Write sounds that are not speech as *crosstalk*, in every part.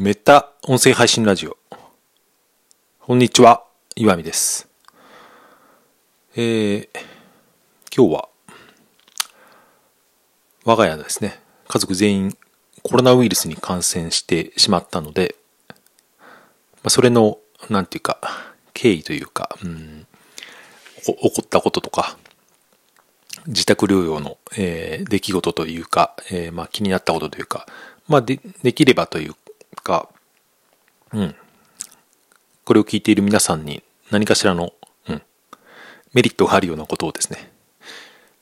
メタ音声配信ラジオ。こんにちは、岩見です。えー、今日は、我が家ですね、家族全員コロナウイルスに感染してしまったので、まあ、それの、なんていうか、経緯というか、うん、起こったこととか、自宅療養の、えー出来事というか、えーまあ、気になったことというか、まあ、でできればというか、うん、これを聞いている皆さんに何かしらの、うん、メリットがあるようなことをですね、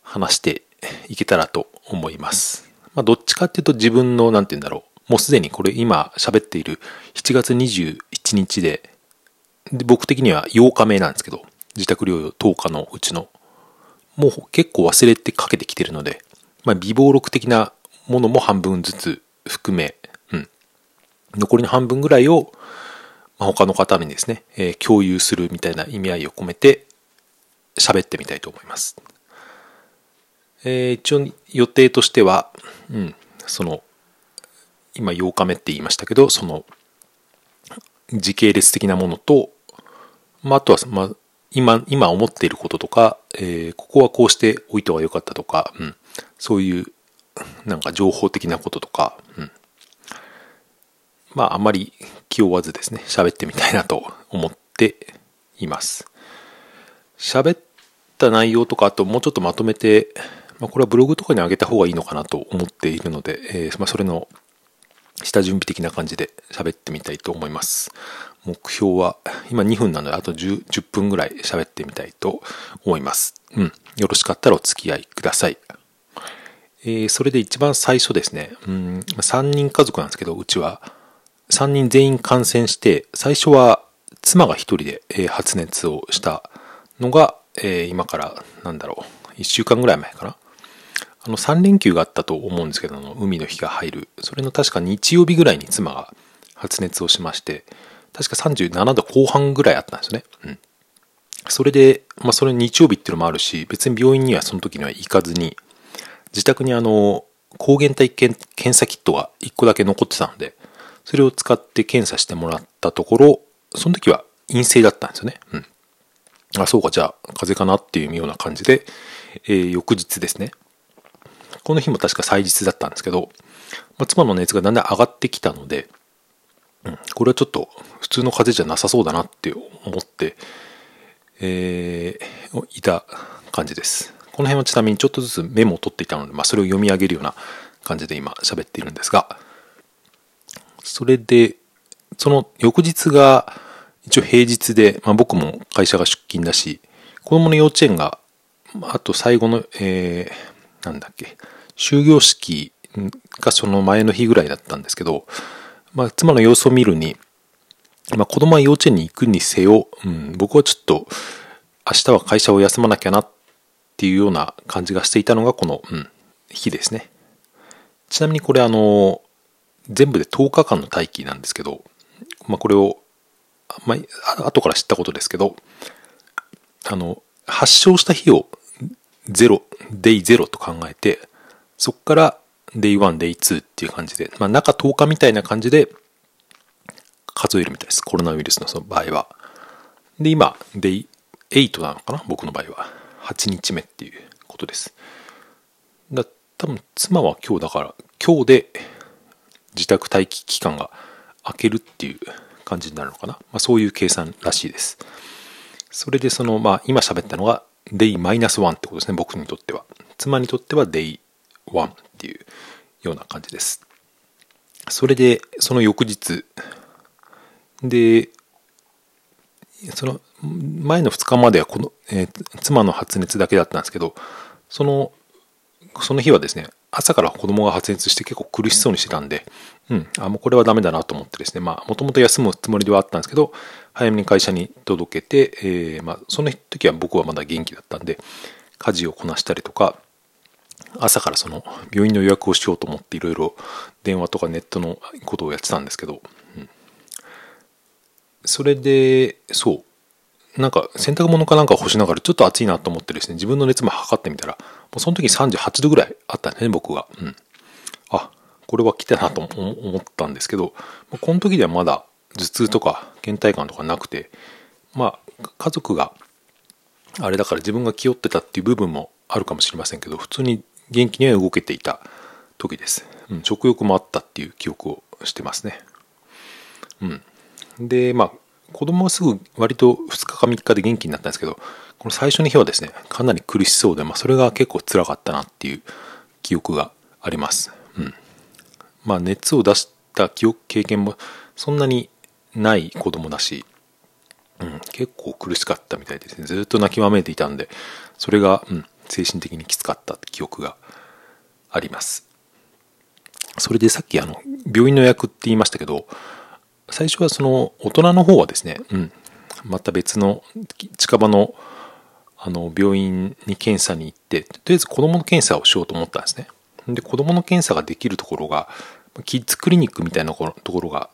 話していけたらと思います。まあ、どっちかっていうと自分の、なんて言うんだろう、もうすでにこれ今喋っている7月21日で、で僕的には8日目なんですけど、自宅療養10日のうちの、もう結構忘れてかけてきてるので、まあ、微暴録的なものも半分ずつ含め、残りの半分ぐらいを、ま、他の方にですね、えー共有するみたいな意味合いを込めて、喋ってみたいと思います。えー一応予定としては、うん、その、今8日目って言いましたけど、その、時系列的なものと、まあ、あとは、まあ、今、今思っていることとか、えーここはこうしておいた方が良かったとか、うん、そういう、なんか情報的なこととか、うん。まあ、あまり気負わずですね、喋ってみたいなと思っています。喋った内容とか、あともうちょっとまとめて、まあ、これはブログとかに上げた方がいいのかなと思っているので、えーまあ、それの下準備的な感じで喋ってみたいと思います。目標は、今2分なので、あと 10, 10分ぐらい喋ってみたいと思います。うん。よろしかったらお付き合いください。えーそれで一番最初ですね、うん、3人家族なんですけど、うちは、3人全員感染して、最初は妻が1人で、発熱をしたのが、え今から、なんだろう、1週間ぐらい前かな。あの3連休があったと思うんですけどの海の日が入る。それの確か日曜日ぐらいに妻が発熱をしまして確か37度後半ぐらいあったんですね、うん、それで、まあ、それ日曜日っていうのもあるし別に病院にはその時には行かずに自宅にあの抗原体検検査キットが1個だけ残ってたのでそれを使って検査してもらったところその時は陰性だったんですよね、うん、あそうかじゃあ風邪かなっていうような感じで、えー翌日ですね。この日も確か祭日だったんですけど、まあ、妻の熱がだんだん上がってきたので、うん、これはちょっと普通の風邪じゃなさそうだなって思って、えーいた感じです。この辺はちなみにちょっとずつメモを取っていたので、まあ、それを読み上げるような感じで今喋っているんですが、それで、その翌日が一応平日で、まあ、僕も会社が出勤だし、子供の幼稚園が、ああと最後の、えー、なんだっけ、終業式がその前の日ぐらいだったんですけど、まあ、妻の様子を見るに、まあ、子供は幼稚園に行くにせよ、うん、僕はちょっと、明日は会社を休まなきゃなっていうような感じがしていたのがこの、うん、日ですね。ちなみにこれあの、全部で10日間の待機なんですけど、まあ、これを、まあ、後から知ったことですけど、あの、発症した日を0、デイ0と考えて、そこからデイ1、デイ2っていう感じで、まあ中10日みたいな感じで数えるみたいです。コロナウイルスのその場合は。で、今、デイ8なのかな？僕の場合は。8日目っていうことです。だ多分妻は今日だから、今日で自宅待機期間が明けるっていう感じになるのかな。まあそういう計算らしいです。それでその、まあ今喋ったのが、デイマイナス1ってことですね、僕にとっては。妻にとってはデイ1っていうような感じです。それで、その翌日、で、その前の2日まではこの、えー妻の発熱だけだったんですけど、その、その日はですね、朝から子供が発熱して結構苦しそうにしてたんで、うん、あ、もうこれはダメだなと思ってですね、まあ、もともと休むつもりではあったんですけど、早めに会社に届けて、えーまあ、その時は僕はまだ元気だったんで、家事をこなしたりとか、朝からその病院の予約をしようと思っていろいろ電話とかネットのことをやってたんですけど、うん。それで、そう、なんか洗濯物かなんか干しながらちょっと暑いなと思ってですね、自分の熱も測ってみたら、うその時38度ぐらいあったんですね、僕が。うん。あ、これは来たなと思ったんですけど、この時ではまだ頭痛とか倦怠感とかなくて、まあ、家族があれだから自分が気負ってたっていう部分もあるかもしれませんけど、普通に元気には動けていた時です。うん、食欲もあったっていう記憶をしてますね。うん。で、まあ、子供はすぐ割と2日か3日で元気になったんですけど、この最初の日はですね、かなり苦しそうで、まあ、それが結構辛かったなっていう記憶があります。うん。まあ、熱を出した記憶、経験もそんなにない子供だし、うん、結構苦しかったみたいですね。ずっと泣きわめいていたんで、それが、うん、精神的にきつかった記憶があります。それでさっきあの、病院の予約って言いましたけど、最初はその大人の方はですね、うん、また別の近場のあの病院に検査に行って、とりあえず子供の検査をしようと思ったんですね。で、子供の検査ができるところが、キッズクリニックみたいなところが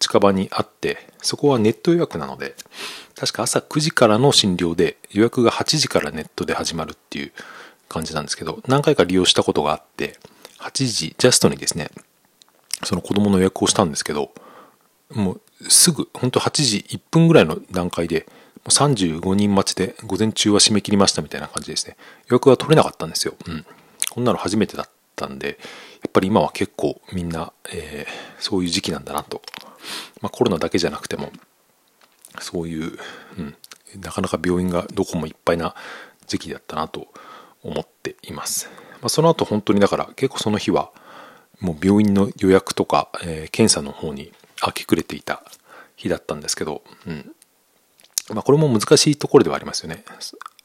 近場にあって、そこはネット予約なので、確か朝9時からの診療で予約が8時からネットで始まるっていう感じなんですけど、何回か利用したことがあって、8時ジャストにですね、その子供の予約をしたんですけど、もうすぐ、本当8時1分ぐらいの段階で、35人待ちで午前中は締め切りましたみたいな感じですね。予約が取れなかったんですよ。うん。こんなの初めてだったんで、やっぱり今は結構みんな、えー、そういう時期なんだなと。まあコロナだけじゃなくても、そういう、うん、なかなか病院がどこもいっぱいな時期だったなと思っています。まあ、その後本当にだから結構その日はもう病院の予約とか、えー、検査の方に明け暮れていた日だったんですけど、うん。まあ、これも難しいところではありますよね。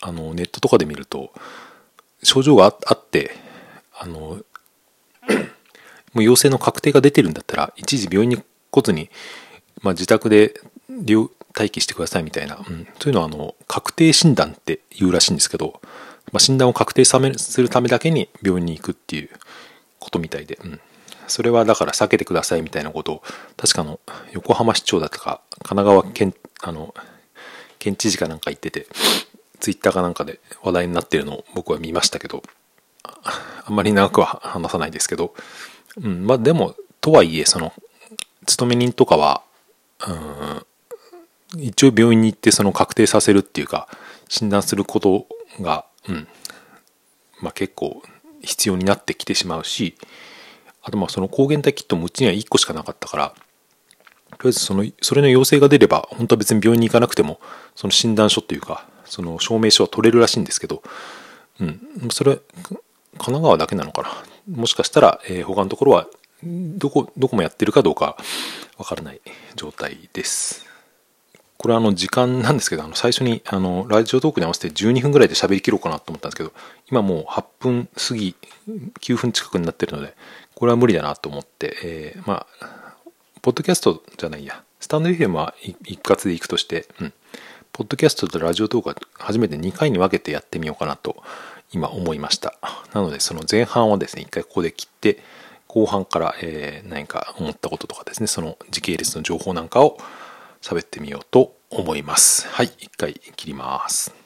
あのネットとかで見ると症状があってあの *clears throat* もう陽性の確定が出てるんだったら一時病院に来ずに、まあ、自宅で待機してくださいみたいな、うん、そういうのはあの確定診断って言うらしいんですけど、まあ、診断を確定するためだけに病院に行くっていうことみたいで、うん、それはだから避けてくださいみたいなことを確かの横浜市長だとか神奈川県あの県知事かなんか言っててツイッターかなんかで話題になってるのを僕は見ましたけどあんまり長くは話さないですけど、うん、まあでもとはいえその勤め人とかはうん一応病院に行ってその確定させるっていうか診断することが、うんまあ、結構必要になってきてしまうしあとまあその抗原体キットもうちには1個しかなかったからとりあえずそのそれの陽性が出れば本当は別に病院に行かなくてもその診断書というかその証明書は取れるらしいんですけど、うん、それ神奈川だけなのかな。もしかしたら、えー、他のところはどこどこもやってるかどうかわからない状態です。これはあの時間なんですけどあの最初にあのラジオトークに合わせて12分ぐらいで喋りきろうかなと思ったんですけど今もう8分過ぎ9分近くになってるのでこれは無理だなと思って、えー、まあ、ポッドキャストじゃないや、スタンド FM は一括でいくとして、うん、ポッドキャストとラジオトークは初めて2回に分けてやってみようかなと今思いました。なので、その前半はですね、一回ここで切って、後半から、えー、何か思ったこととかですね、その時系列の情報なんかを喋ってみようと思います。はい、一回切ります。